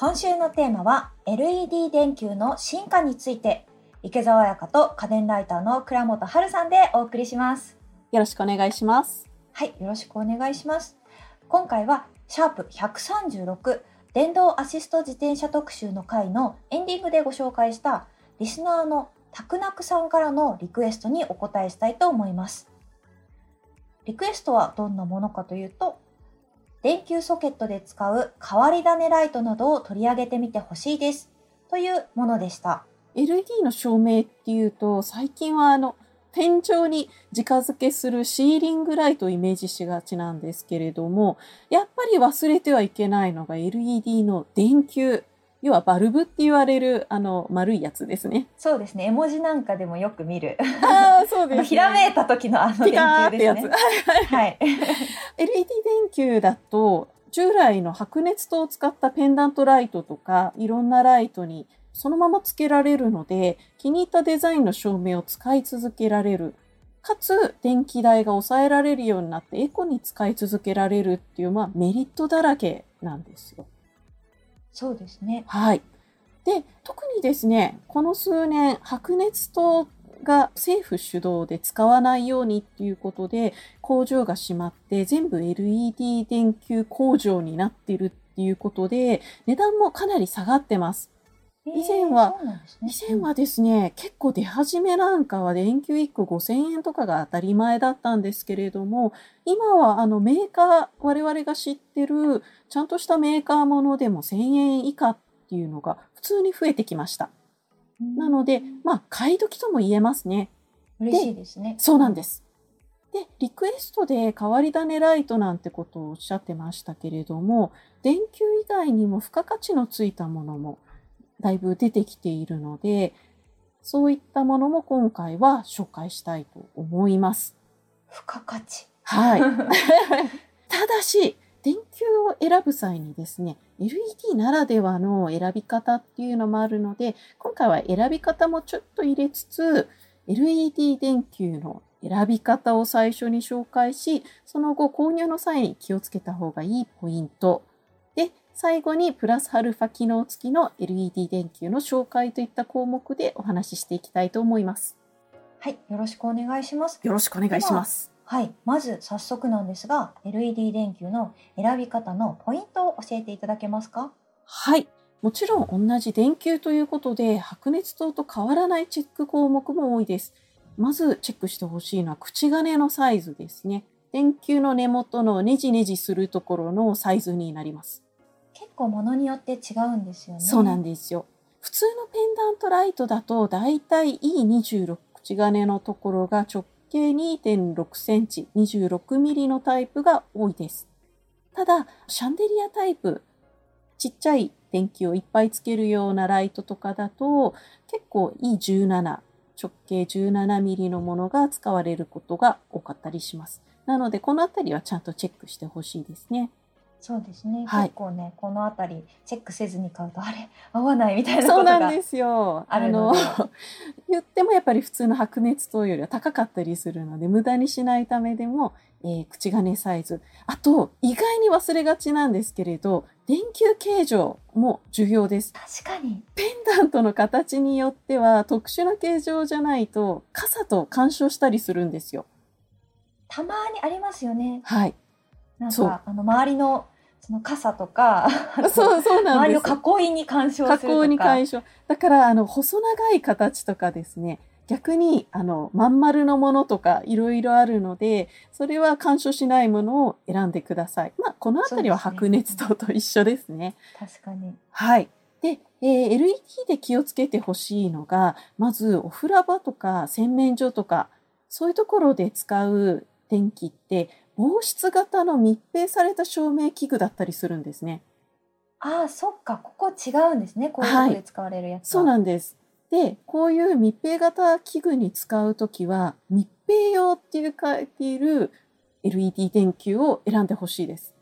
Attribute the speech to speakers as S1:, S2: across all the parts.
S1: 今週のテーマは LED 電球の進化について。池澤彩香と家電ライターの倉本春さんでお送りします。
S2: よろしくお願いします。
S1: はいよろしくお願いします。今回はシャープ136電動アシスト自転車特集の回のエンディングでご紹介したリスナーのたくなくさんからのリクエストにお答えしたいと思います。リクエストはどんなものかというと電球ソケットで使う変わり種ライトなどを取り上げてみてほしいですというものでした。
S2: LED の照明っていうと最近はあの天井に近づけするシーリングライトをイメージしがちなんですけれどもやっぱり忘れてはいけないのが LED の電球要はバルブって言われるあの丸いやつですね。
S1: そうですね。絵文字なんかでもよく見る。
S2: ああ、そうです、ね、
S1: ひらめいた時のあの電球ですね。はい。
S2: LED 電球だと従来の白熱灯を使ったペンダントライトとかいろんなライトにそのままつけられるので気に入ったデザインの照明を使い続けられる。かつ電気代が抑えられるようになってエコに使い続けられるっていう、まあ、メリットだらけなんですよ。
S1: そうですね。
S2: はい。で、特にですね、この数年、白熱灯が政府主導で使わないようにっていうことで、工場が閉まって全部 LED 電球工場になってるっていうことで、値段もかなり下がってます。以前は、ね、以前はですね、結構出始めなんかは電球1個5000円とかが当たり前だったんですけれども、今はあのメーカー、我々が知ってるちゃんとしたメーカーものでも1000円以下っていうのが普通に増えてきました。なので、まあ、買い時とも言えますね。
S1: 嬉しいですね。
S2: そうなんです。で、リクエストで変わり種ライトなんてことをおっしゃってましたけれども、電球以外にも付加価値のついたものもだいぶ出てきているので、そういったものも今回は紹介したいと思います。
S1: 付加価値。
S2: はい。ただし、電球を選ぶ際にですね、LED ならではの選び方っていうのもあるので、今回は選び方もちょっと入れつつ、LED 電球の選び方を最初に紹介し、その後購入の際に気をつけた方がいいポイント最後にプラスアルファ機能付きの LED 電球の紹介といった項目でお話ししていきたいと思います。
S1: はい、よろしくお願いします。
S2: よろしくお願いします。
S1: はい、まず早速なんですが、LED 電球の選び方のポイントを教えていただけますか？
S2: はい、もちろん同じ電球ということで、白熱灯と変わらないチェック項目も多いです。まずチェックしてほしいのは口金のサイズですね。電球の根元のネジネジするところのサイズになります。
S1: 結構ものによって違うんですよね。
S2: そうなんですよ。普通のペンダントライトだとだいたい E26 口金のところが直径2.6センチ26ミリのタイプが多いです。ただ、シャンデリアタイプ、ちっちゃい電気をいっぱいつけるようなライトとかだと結構 E17 直径17ミリのものが使われることが多かったりします。なので、このあたりはちゃんとチェックしてほしいですね。
S1: そうですね、はい、結構ねこの辺りチェックせずに買うとあれ合わないみたいなことがそうなんですよ。あの
S2: 言ってもやっぱり普通の白熱灯よりは高かったりするので無駄にしないためでも、えー、口金サイズ。あと意外に忘れがちなんですけれど電球形状も重要です。
S1: 確かに。
S2: ペンダントの形によっては特殊な形状じゃないと傘と干渉したりするんですよ。
S1: たまにありますよね。
S2: はい
S1: なんかあの周りのその傘とか
S2: そうそうなん
S1: 周りを囲いに干渉する
S2: に干渉だからあの細長い形とかですね逆にあのまん丸のものとかいろいろあるのでそれは干渉しないものを選んでください。まあこの辺りは白熱灯と一緒ですね。
S1: 確かに。
S2: はい。で、えー、LED で気をつけてほしいのがまずお風呂場とか洗面所とかそういうところで使う電気って防湿型の密閉された照明器具だったりするんですね。
S1: ああ、そっか、ここ違うんですね。こういうとこで使われるやつ、はい、
S2: そうなんです。で、こういう密閉型器具に使うときは、密閉用っていう書いている LED 電球を選んでほしいです。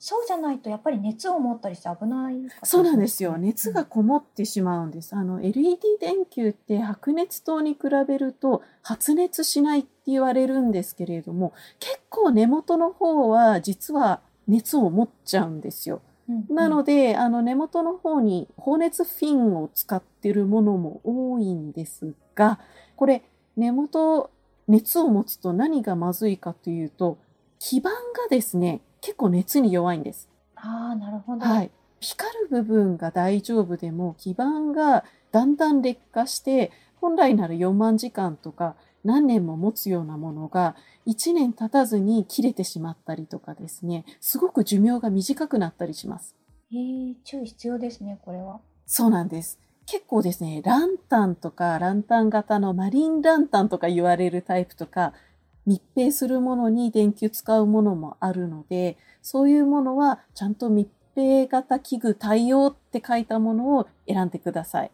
S1: そうじゃないとやっぱり熱を持ったりして危ない、ね、
S2: そうなんですよ。熱がこもってしまうんです。あの LED 電球って白熱灯に比べると発熱しないって言われるんですけれども、結構根元の方は実は熱を持っちゃうんですよ。
S1: うん
S2: なので、あの根元の方に放熱フィンを使ってるものも多いんですが、これ根元熱を持つと何がまずいかというと、基板がですね、結構熱に弱いんです。
S1: ああ、なるほど。
S2: はい。光る部分が大丈夫でも、基板がだんだん劣化して、本来なら4万時間とか何年も持つようなものが1年経たずに切れてしまったりとかですね、すごく寿命が短くなったりします。
S1: えー、注意必要ですね、これは。
S2: そうなんです。結構ですね、ランタンとかランタン型のマリンランタンとか言われるタイプとか、密閉するものに電球使うものもあるので、そういうものはちゃんと密閉型器具対応って書いたものを選んでください。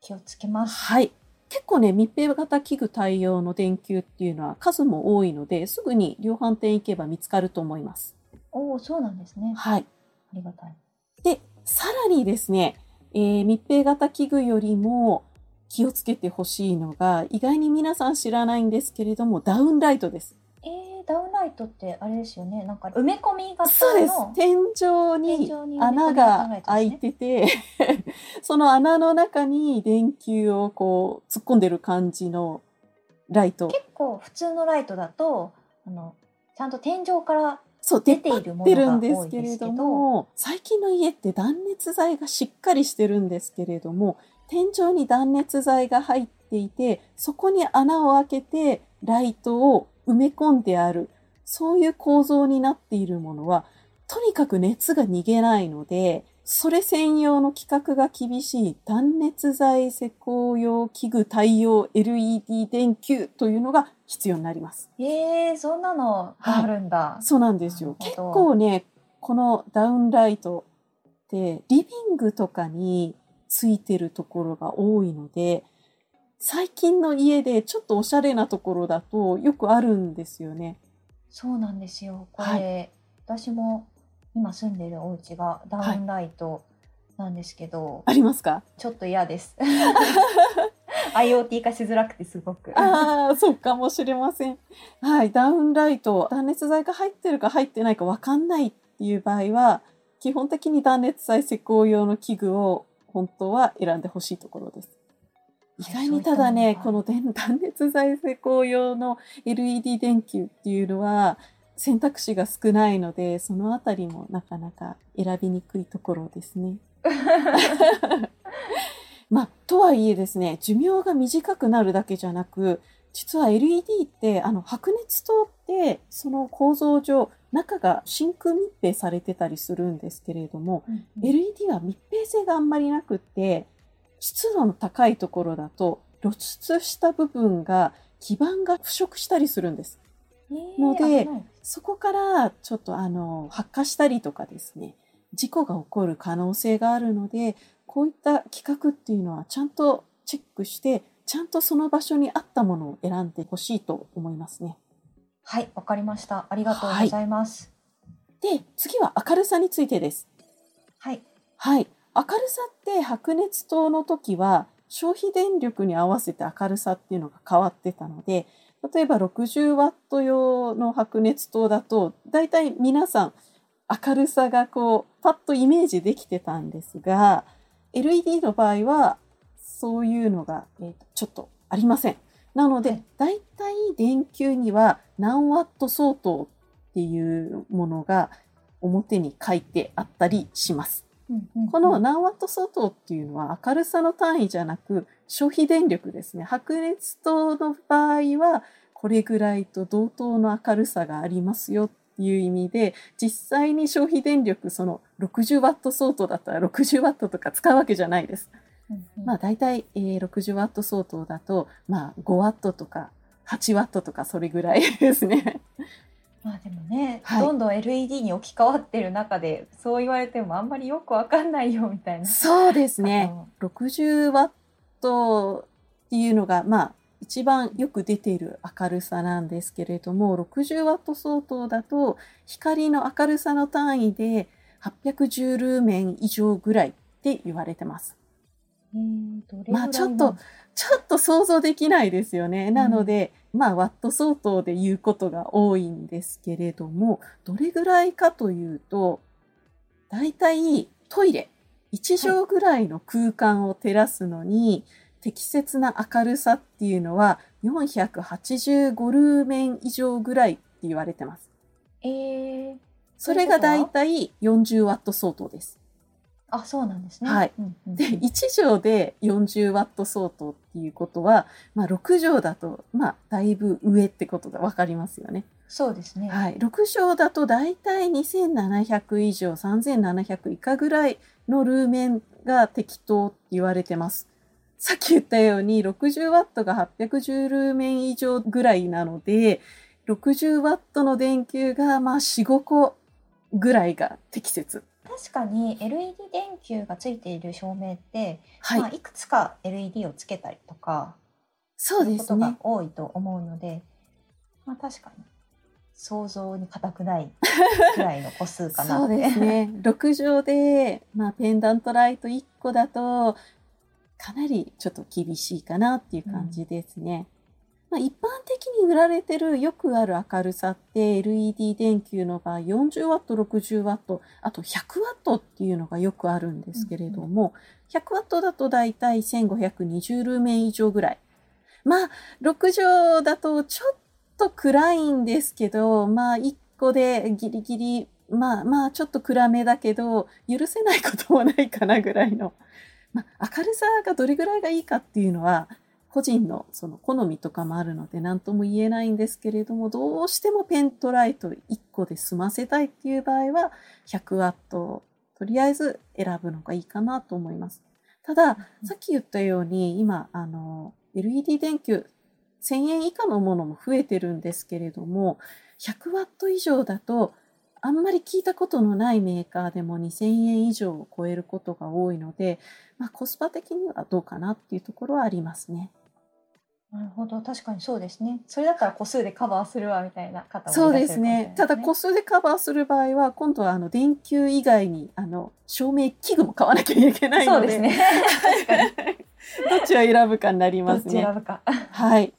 S1: 気をつけます。
S2: はい。結構ね、密閉型器具対応の電球っていうのは数も多いので、すぐに量販店行けば見つかると思います。
S1: おお、そうなんですね。
S2: はい。
S1: ありがたい。
S2: で、さらにですね、えー密閉型器具よりも気をつけてほしいのが、意外に皆さん知らないんですけれども、ダウンライトです。
S1: えー、ダウンライトってあれですよね。なんか埋め込み型の。
S2: そうです。天井に穴が開いてて、その穴の中に電球をこう突っ込んでる感じのライト。
S1: 結構普通のライトだと、あの、ちゃんと天井から出
S2: 出て
S1: ているものが多
S2: んですけ
S1: いですけど
S2: れども、最近の家って断熱材がしっかりしてるんですけれども、天井に断熱材が入っていて、そこに穴を開けてライトを埋め込んである、そういう構造になっているものは、とにかく熱が逃げないので、それ専用の規格が厳しい断熱材施工用器具対応 LED 電球というのが必要になります。
S1: えー、そんなのがあるんだ。
S2: そうなんですよ。結構ね、このダウンライトってリビングとかについてるところが多いので、最近の家でちょっとおしゃれなところだとよくあるんですよね。
S1: そうなんですよ。これ、私も今住んでるお家がダウンライトなんですけど、
S2: ありますか？
S1: ちょっと嫌です。IoT 化しづらくてすごく。
S2: ああ、そうかもしれません。はい。ダウンライト、断熱材が入ってるか入ってないかわかんないっていう場合は、基本的に断熱材施工用の器具を本当は選んでほしいところです。意外にただね、この電断熱材施工用の LED 電球っていうのは選択肢が少ないので、そのあたりもなかなか選びにくいところですね。まあ、とはいえですね、寿命が短くなるだけじゃなく、実は LED って、あの、白熱灯って、その構造上、中が真空密閉されてたりするんですけれども、
S1: うんうん
S2: LED は密閉性があんまりなくって、湿度の高いところだと露出した部分が基板が腐食したりするんです。
S1: えー
S2: のでそこからちょっとあの発火したりとかですね、事故が起こる可能性があるので、こういった規格っていうのはちゃんとチェックして、ちゃんとその場所に合ったものを選んでほしいと思いますね。
S1: はい、わかりました。ありがとうございます。
S2: で、次は明るさについてです。
S1: はい。
S2: はい。明るさって白熱灯の時は消費電力に合わせて明るさっていうのが変わってたので、例えば60ワット用の白熱灯だと、だいたい皆さん明るさがこう、パッとイメージできてたんですが、LED の場合はそういうのが、えーとちょっとありません。なので
S1: はい、
S2: だいたい電球には何ワット相当っていうものが表に書いてあったりします。この何ワット相当っていうのは明るさの単位じゃなく消費電力ですね。白熱灯の場合はこれぐらいと同等の明るさがありますよっていう意味で実際に消費電力その60ワット相当だったら60ワットとか使うわけじゃないです。まあ大体、えー60ワット相当だとまあ5ワットとか8ワットとかそれぐらいですね。
S1: まあでもね、
S2: はい
S1: どんどん LED に置き換わってる中でそう言われてもあんまりよくわかんないよみたいな。
S2: そうですね。
S1: あの
S2: 60ワットっていうのが、まあ、一番よく出ている明るさなんですけれども、60ワット相当だと、光の明るさの単位で810ルーメン以上ぐらいって言われてます。まあちょっとちょっと想像できないですよね。なので、まあ、ワット相当で言うことが多いんですけれども、どれぐらいかというと、だいたいトイレ1畳ぐらいの空間を照らすのに、適切な明るさっていうのは485ルーメン以上ぐらいって言われてます。
S1: えー、
S2: それがだいたい40ワット相当です。
S1: あ、そうなんですね。
S2: はい
S1: うんうんうん
S2: で、1畳で40ワット相当っていうことは、まあ6畳だと、まあだいぶ上ってことがわかりますよね。
S1: そうですね。
S2: はい。6畳だとだいたい2700以上、3700以下ぐらいのルーメンが適当って言われてます。さっき言ったように60ワットが810ルーメン以上ぐらいなので、60ワットの電球がまあ4、5個ぐらいが適切。
S1: 確かに LED 電球がついている照明って、
S2: はい。
S1: まあ、いくつか LED をつけたりとか、
S2: そうで
S1: いうことが
S2: すね。
S1: 多いと思うので、まあ確かに想像に難くない くらいの個数かな
S2: そう。ですね。6畳で、まあ、ペンダントライト1個だと、かなりちょっと厳しいかなっていう感じですね。まあ、一般的に売られてるよくある明るさって LED 電球の場合40ワット、60ワット、あと100ワットっていうのがよくあるんですけれども、100ワットだとだいたい1520ルーメン以上ぐらい。まあ、6畳だとちょっと暗いんですけど、まあ、1個でギリギリ、まあまあ、ちょっと暗めだけど、許せないこともないかなぐらいの。まあ、明るさがどれぐらいがいいかっていうのは、個人のその好みとかもあるので何とも言えないんですけれども、どうしてもペントライト1個で済ませたいっていう場合は、100ワットをとりあえず選ぶのがいいかなと思います。ただ、さっき言ったように、今、あの、LED 電球、1000円以下のものも増えてるんですけれども、100ワット以上だと、あんまり聞いたことのないメーカーでも2000円以上を超えることが多いので、まあ、コスパ的にはどうかなっていうところはありますね。
S1: なるほど、確かにそうですね。それだったら個数でカバーするわみたいな方もい
S2: そうですね。ただ、個数でカバーする場合は、今度はあの電球以外にあの照明器具も買わなきゃいけないので、
S1: そうですね。
S2: どっちを選ぶかになりますね。
S1: ち選ぶか。
S2: はい。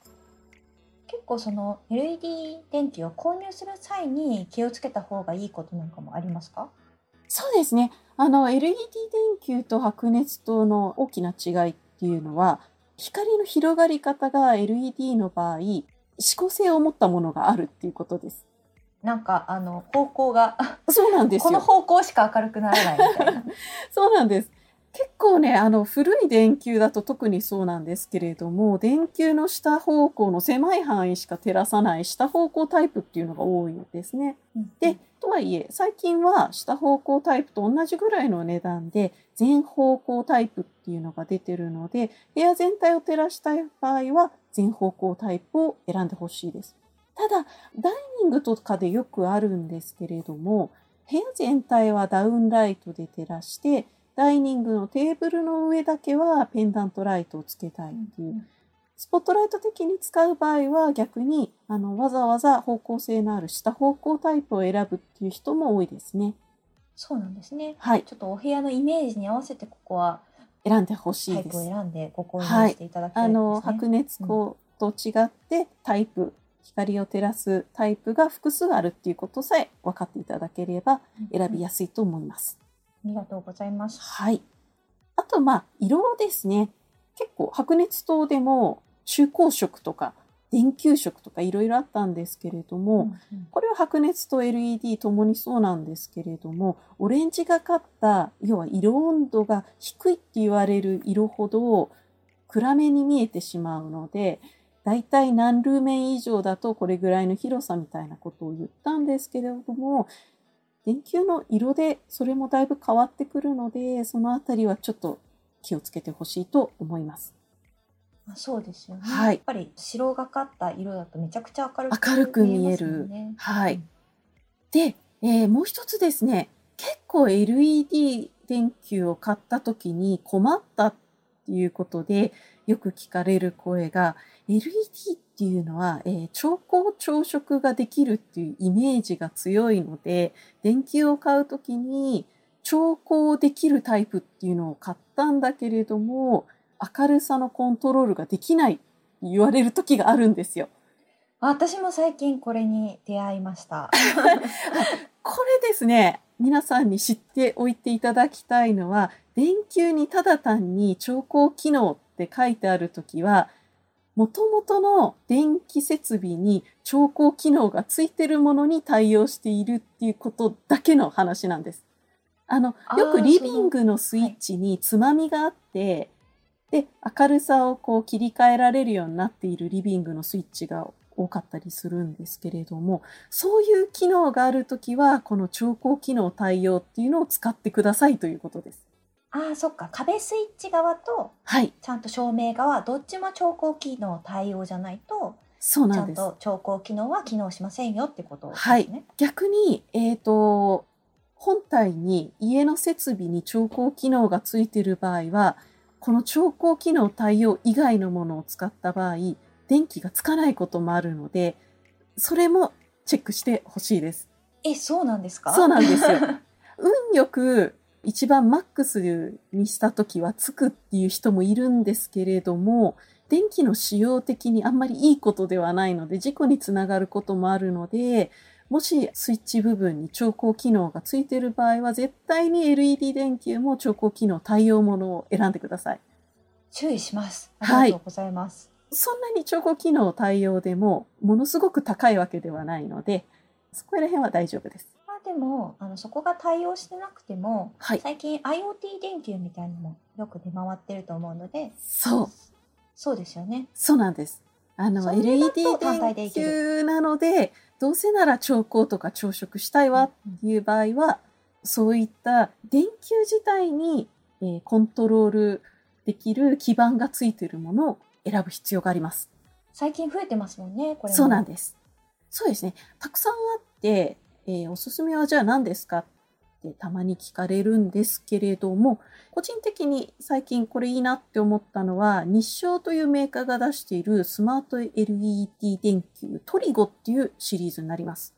S1: 結構その LED 電球を購入する際に気をつけた方がいいことなんかもありますか？
S2: そうですね。あの、LED 電球と白熱灯の大きな違いっていうのは、光の広がり方が LED の場合、指向性を持ったものがあるっていうことです。
S1: なんかあの方向が
S2: そうなんです
S1: この
S2: よ。
S1: 方向しか明るくならないみたいな。
S2: そうなんです。結構ね、あの、古い電球だと特にそうなんですけれども、電球の下方向の狭い範囲しか照らさない下方向タイプっていうのが多いんですね。で、とはいえ、最近は下方向タイプと同じぐらいの値段で、全方向タイプっていうのが出てるので、部屋全体を照らしたい場合は、全方向タイプを選んでほしいです。ただ、ダイニングとかでよくあるんですけれども、部屋全体はダウンライトで照らして、ダイニングのテーブルの上だけはペンダントライトをつけたいっていう。スポットライト的に使う場合は逆にあのわざわざ方向性のある下方向タイプを選ぶっていう人も多いですね。
S1: そうなんですね。
S2: はい。
S1: ちょっとお部屋のイメージに合わせてここは
S2: 選んでほし
S1: タイプを
S2: いです。
S1: 選んでご購入していただきたいですね。
S2: あの、白熱光と違ってタイプ、光を照らすタイプが複数あるっていうことさえ分かっていただければ選びやすいと思います。
S1: ありがとうございます。
S2: はい。あと、まあ、色ですね。結構、白熱灯でも中光色とか電球色とかいろいろあったんですけれども、
S1: うんうん
S2: これは白熱と LED ともにそうなんですけれども、オレンジがかった、要は色温度が低いって言われる色ほど暗めに見えてしまうので、だいたい何ルーメン以上だとこれぐらいの広さみたいなことを言ったんですけれども、電球の色でそれもだいぶ変わってくるので、そのあたりはちょっと気をつけてほしいと思います。
S1: あそうですよね。
S2: はい
S1: やっぱり白がかった色だとめちゃくちゃ明るく
S2: 明るく見える。はい。で、えーもう一つですね、結構 LED 電球を買った時に困ったっていうことでよく聞かれる声が、LED っていうのは、えー超光朝食ができるっていうイメージが強いので、電球を買う時に超光できるタイプっていうのを買ったんだけれども、明るさのコントロールができない言われる時があるんですよ。
S1: 私も最近これに出会いました。
S2: これですね、皆さんに知っておいていただきたいのは、電球にただ単に調光機能って書いてあるときは、元々の電気設備に調光機能がついてるものに対応しているっていうことだけの話なんです。あの、よくリビングのスイッチにつまみがあって、で、明るさをこう切り替えられるようになっているリビングのスイッチが多かったりするんですけれども、そういう機能があるときは、この調光機能対応っていうのを使ってくださいということです。
S1: ああ、そっか。壁スイッチ側と、
S2: はい。
S1: ちゃんと照明側、どっちも調光機能対応じゃないと、ちゃん
S2: そうなんです。
S1: と調光機能は機能しませんよってことです
S2: はい
S1: ね。
S2: 逆に、えっ、と、本体に家の設備に調光機能がついている場合は、この調光機能対応以外のものを使った場合、電気がつかないこともあるので、それもチェックしてほしいです。
S1: え、そうなんですか？
S2: そうなんですよ。運よく一番マックスにした時はつくっていう人もいるんですけれども、電気の使用的にあんまりいいことではないので、事故につながることもあるので、もしスイッチ部分に調光機能がついている場合は、絶対に LED 電球も調光機能対応ものを選んでください。
S1: 注意します。あ
S2: はい
S1: りがとうございます。
S2: そんなに調光機能対応でも、ものすごく高いわけではないので、そこら辺は大丈夫です。
S1: まあでも、あの、そこが対応してなくても、
S2: はい。
S1: 最近 IoT 電球みたいなのもよく出回ってると思うので、
S2: そう。
S1: そうですよね。
S2: そうなんです。あの、LED 電球なので、どうせなら調光とか調色したいわっていう場合は、そういった電球自体に、えーコントロールできる基板がついているものを選ぶ必要があります。
S1: 最近増えてますもんね、これも
S2: そうなんです。そうですね。たくさんあって、えーおすすめはじゃあ何ですか？ってたまに聞かれるんですけれども、個人的に最近これいいなって思ったのは、日照というメーカーが出しているスマート LED 電球トリゴっていうシリーズになります。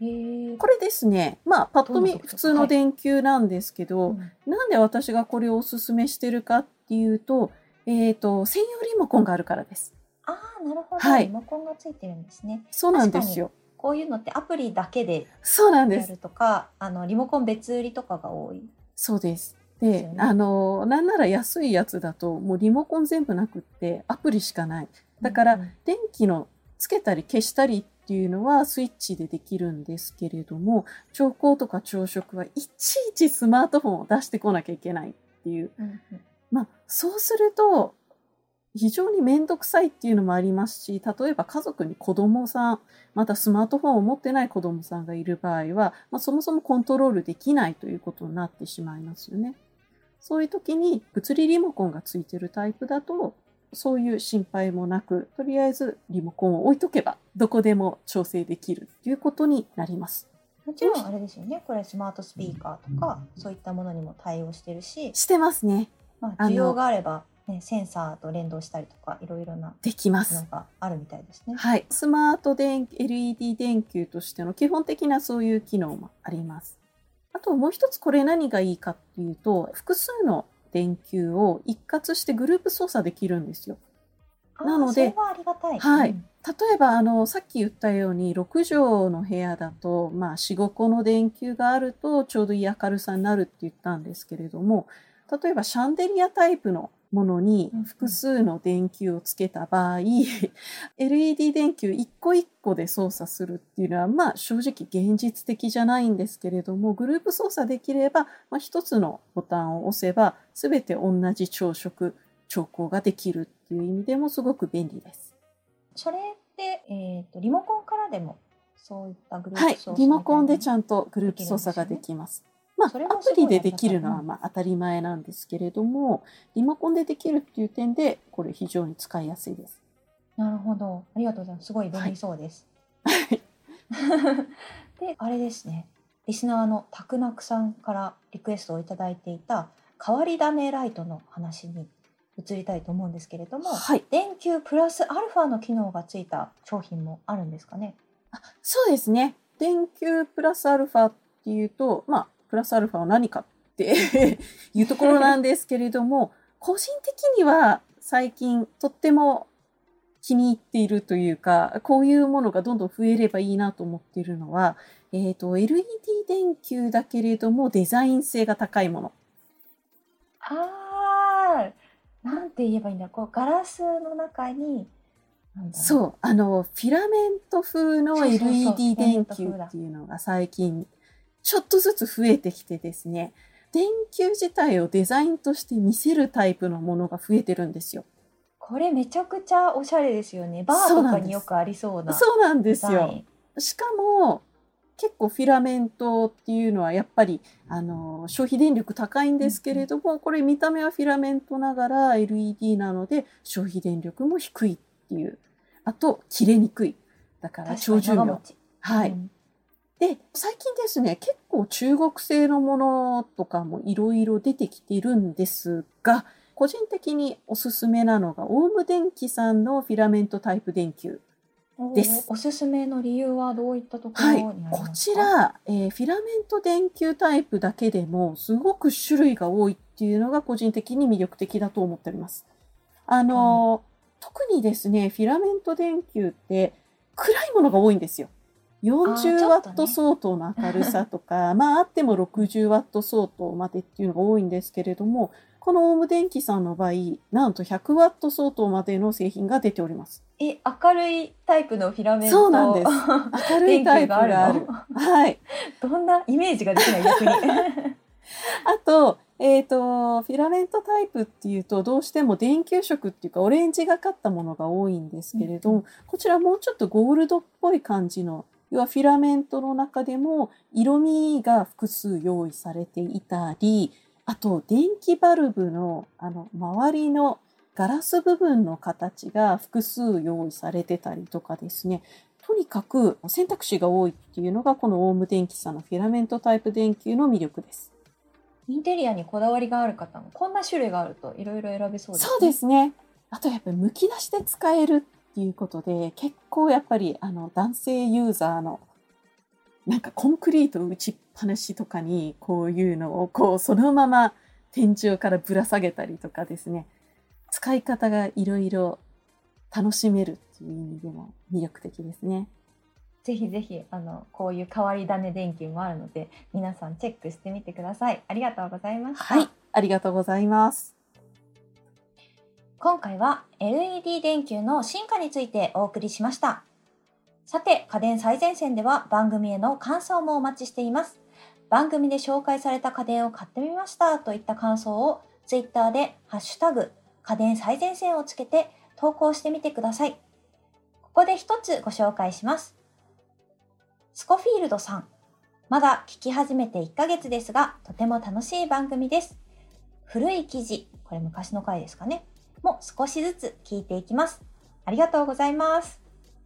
S2: これですね、まあ、パッと見普通の電球なんですけど、
S1: うん
S2: なんで私がこれをおすすめしてるかっていうと、えっ、と、専用リモコンがあるからです。
S1: ああ、なるほど。
S2: はい
S1: リモコンがついてるんですね。
S2: そうなんですよ。
S1: こういうのってアプリだけで
S2: そうなんです。
S1: やるとか、あのリモコン別売りとかが多い。
S2: そうです。で
S1: ね
S2: あの、なんなら安いやつだと、もうリモコン全部なくって、アプリしかない。だから電気のつけたり消したりっていうのはスイッチでできるんですけれども、調光とか朝食はいちいちスマートフォンを出してこなきゃいけないっていう。
S1: うんうん
S2: まあ、そうすると、非常にめんどくさいっていうのもありますし、例えば家族に子供さん、またスマートフォンを持ってない子供さんがいる場合は、まあ、そもそもコントロールできないということになってしまいますよね。そういう時に物理リモコンがついてるタイプだと、そういう心配もなく、とりあえずリモコンを置いとけば、どこでも調整できるということになります。
S1: もちろんあれですよね。これスマートスピーカーとかそういったものにも対応してるし、
S2: してますね。
S1: ま需要があれば、ね、センサーと連動したりとかいろいろな
S2: できます
S1: の。があるみたいですね。
S2: はい。スマート電 LED 電球としての基本的なそういう機能もあります。あともう一つこれ何がいいかっていうと、複数の電球を一括してグループ操作できるんですよ。なので
S1: はありがたい。
S2: はい
S1: うん
S2: 例えば、あの、さっき言ったように、6畳の部屋だと、まあ、4、5個の電球があると、ちょうどいい明るさになるって言ったんですけれども、例えば、シャンデリアタイプのものに
S1: うんうん
S2: 複数の電球をつけた場合、LED 電球1個1個で操作するっていうのは、まあ、正直現実的じゃないんですけれども、グループ操作できれば、まあ、1つのボタンを押せば、すべて同じ朝食、調光ができるっていう意味でもすごく便利です。
S1: それって、えっ、と、リモコンからでも、そういったグルー
S2: はい
S1: プ操作、
S2: リモコンでち
S1: ん
S2: ゃんとグループ操作ができます。まあ、
S1: それ
S2: アプリでできるのはまあ当たり前なんですけれども、リモコンでできるっていう点で、これ非常に使いやすいです。
S1: なるほど。ありがとうございます。すごい便利そうです。で、あれですね。リスナーのたくなくさんからリクエストをいただいていた変わり種ライトの話に移りたいと思うんですけれども、
S2: はい。
S1: 電球プラスアルファの機能がついた商品もあるんですかね？
S2: あそうですね。電球プラスアルファっていうと、まあ、プラスアルファは何かって いうところなんですけれども、個人的には最近とっても気に入っているというか、こういうものがどんどん増えればいいなと思っているのは、えっ、と、LED 電球だけれどもデザイン性が高いもの。
S1: あー、なんて言えばいいんだ。こう、ガラスの中に、
S2: そう、あの、フィラメント風の LED 電球っていうのが最近、ちょっとずつ増えてきてですね、電球自体をデザインとして見せるタイプのものが増えてるんですよ。
S1: これめちゃくちゃおしゃれですよね。バーとかによくありそうな
S2: そうなんで
S1: デ
S2: すよ。しかも、結構フィラメントっていうのはやっぱりあの消費電力高いんですけれども、これ見た目はフィラメントながら LED なので消費電力も低いっていう。あと切れにくい。だから長寿命。はい。
S1: うん
S2: で、最近ですね、結構中国製のものとかもいろいろ出てきてるんですが、個人的におすすめなのが、オウム電機さんのフィラメントタイプ電球。です
S1: おすすめの理由はどういったところ
S2: はい
S1: にありますか、
S2: こちら、えーフィラメント電球タイプだけでも、すごく種類が多いっていうのが個人的に魅力的だと思っております。あのー特にですね、フィラメント電球って暗いものが多いんですよ。40
S1: ちょっとね
S2: ワット相当の明るさとか、まああっても60ワット相当までっていうのが多いんですけれども、このオウム電機さんの場合、なんと100ワット相当までの製品が出ております。
S1: え、明るいタイプのフィラメント
S2: そうなんです 明るいタイプがあるはい。
S1: どんなイメージができない逆に。
S2: あと、えっ、と、フィラメントタイプっていうと、どうしても電球色っていうか、オレンジがかったものが多いんですけれども、
S1: うん
S2: こちらもうちょっとゴールドっぽい感じの、要はフィラメントの中でも色味が複数用意されていたり、あと、電気バルブの、あの、周りのガラス部分の形が複数用意されてたりとかですね、とにかく選択肢が多いっていうのが、このオウム電機さんのフィラメントタイプ電球の魅力です。
S1: インテリアにこだわりがある方もこんな種類があるといろいろ選べそうですね。
S2: そうですね。あとやっぱり剥き出して使えるっていうことで、結構やっぱりあの男性ユーザーのなんかコンクリート打ちっぱなしとかにこういうのをこうそのまま天井からぶら下げたりとかですね。使い方がいろいろ楽しめるっていう意味でも魅力的ですね。
S1: ぜひぜひあのこういう変わり種電球もあるので皆さんチェックしてみてください。ありがとうございました。
S2: はい。ありがとうございます。
S1: 今回は LED 電球の進化についてお送りしました。さて、家電最前線では番組への感想もお待ちしています。番組で紹介された家電を買ってみましたといった感想を Twitter でハッシュタグ家電最前線をつけて投稿してみてください。ここで一つご紹介します。スコフィールドさん。まだ聞き始めて1ヶ月ですが、とても楽しい番組です。古い記事、これ昔の回ですかね。も少しずつ聞いていきます。ありがとうございます。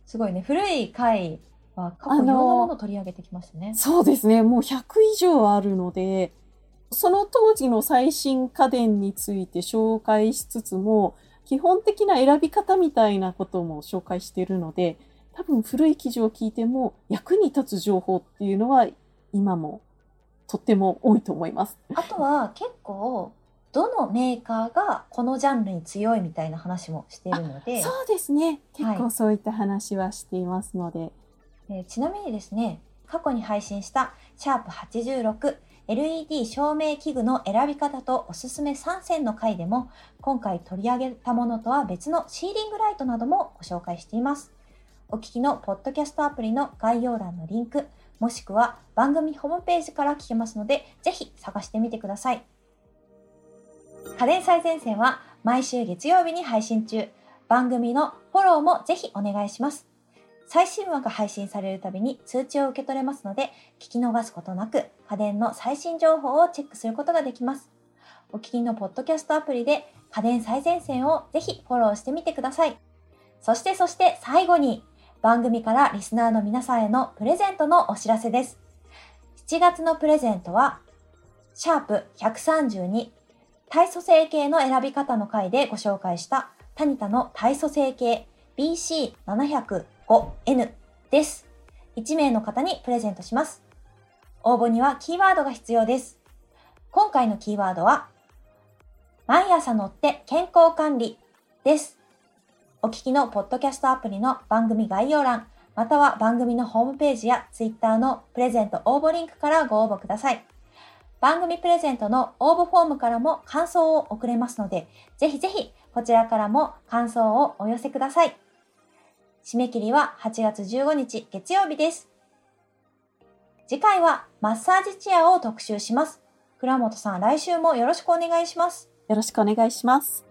S1: すごいね、古い回は過去いろんなものを取り上げてきましたね。
S2: そうですね。もう100以上あるので、その当時の最新家電について紹介しつつも、基本的な選び方みたいなことも紹介しているので、多分古い記事を聞いても役に立つ情報っていうのは今もとっても多いと思います。
S1: あとは結構、どのメーカーがこのジャンルに強いみたいな話もしているので、
S2: そうですね。結
S1: はい
S2: 構そういった話はしていますので。
S1: えーちなみにですね、過去に配信したシャープ 86LED 照明器具の選び方とおすすめ3選の回でも、今回取り上げたものとは別のシーリングライトなどもご紹介しています。お聞きのポッドキャストアプリの概要欄のリンク、もしくは番組ホームページから聞けますので、ぜひ探してみてください。家電最前線は毎週月曜日に配信中。番組のフォローもぜひお願いします。最新話が配信されるたびに通知を受け取れますので、聞き逃すことなく家電の最新情報をチェックすることができます。お聞きのポッドキャストアプリで家電最前線をぜひフォローしてみてください。そしてそして最後に番組からリスナーの皆さんへのプレゼントのお知らせです。7月のプレゼントは、シャープ132体組成計の選び方の回でご紹介したタニタの体組成計 BC705N です。1名の方にプレゼントします。応募にはキーワードが必要です。今回のキーワードは、毎朝乗って健康管理です。お聞きのポッドキャストアプリの番組概要欄、または番組のホームページや Twitter のプレゼント応募リンクからご応募ください。番組プレゼントの応募フォームからも感想を送れますので、ぜひぜひこちらからも感想をお寄せください。締め切りは8月15日月曜日です。次回はマッサージチェアを特集します。倉本さん、来週もよろしくお願いします。
S2: よろしくお願いします。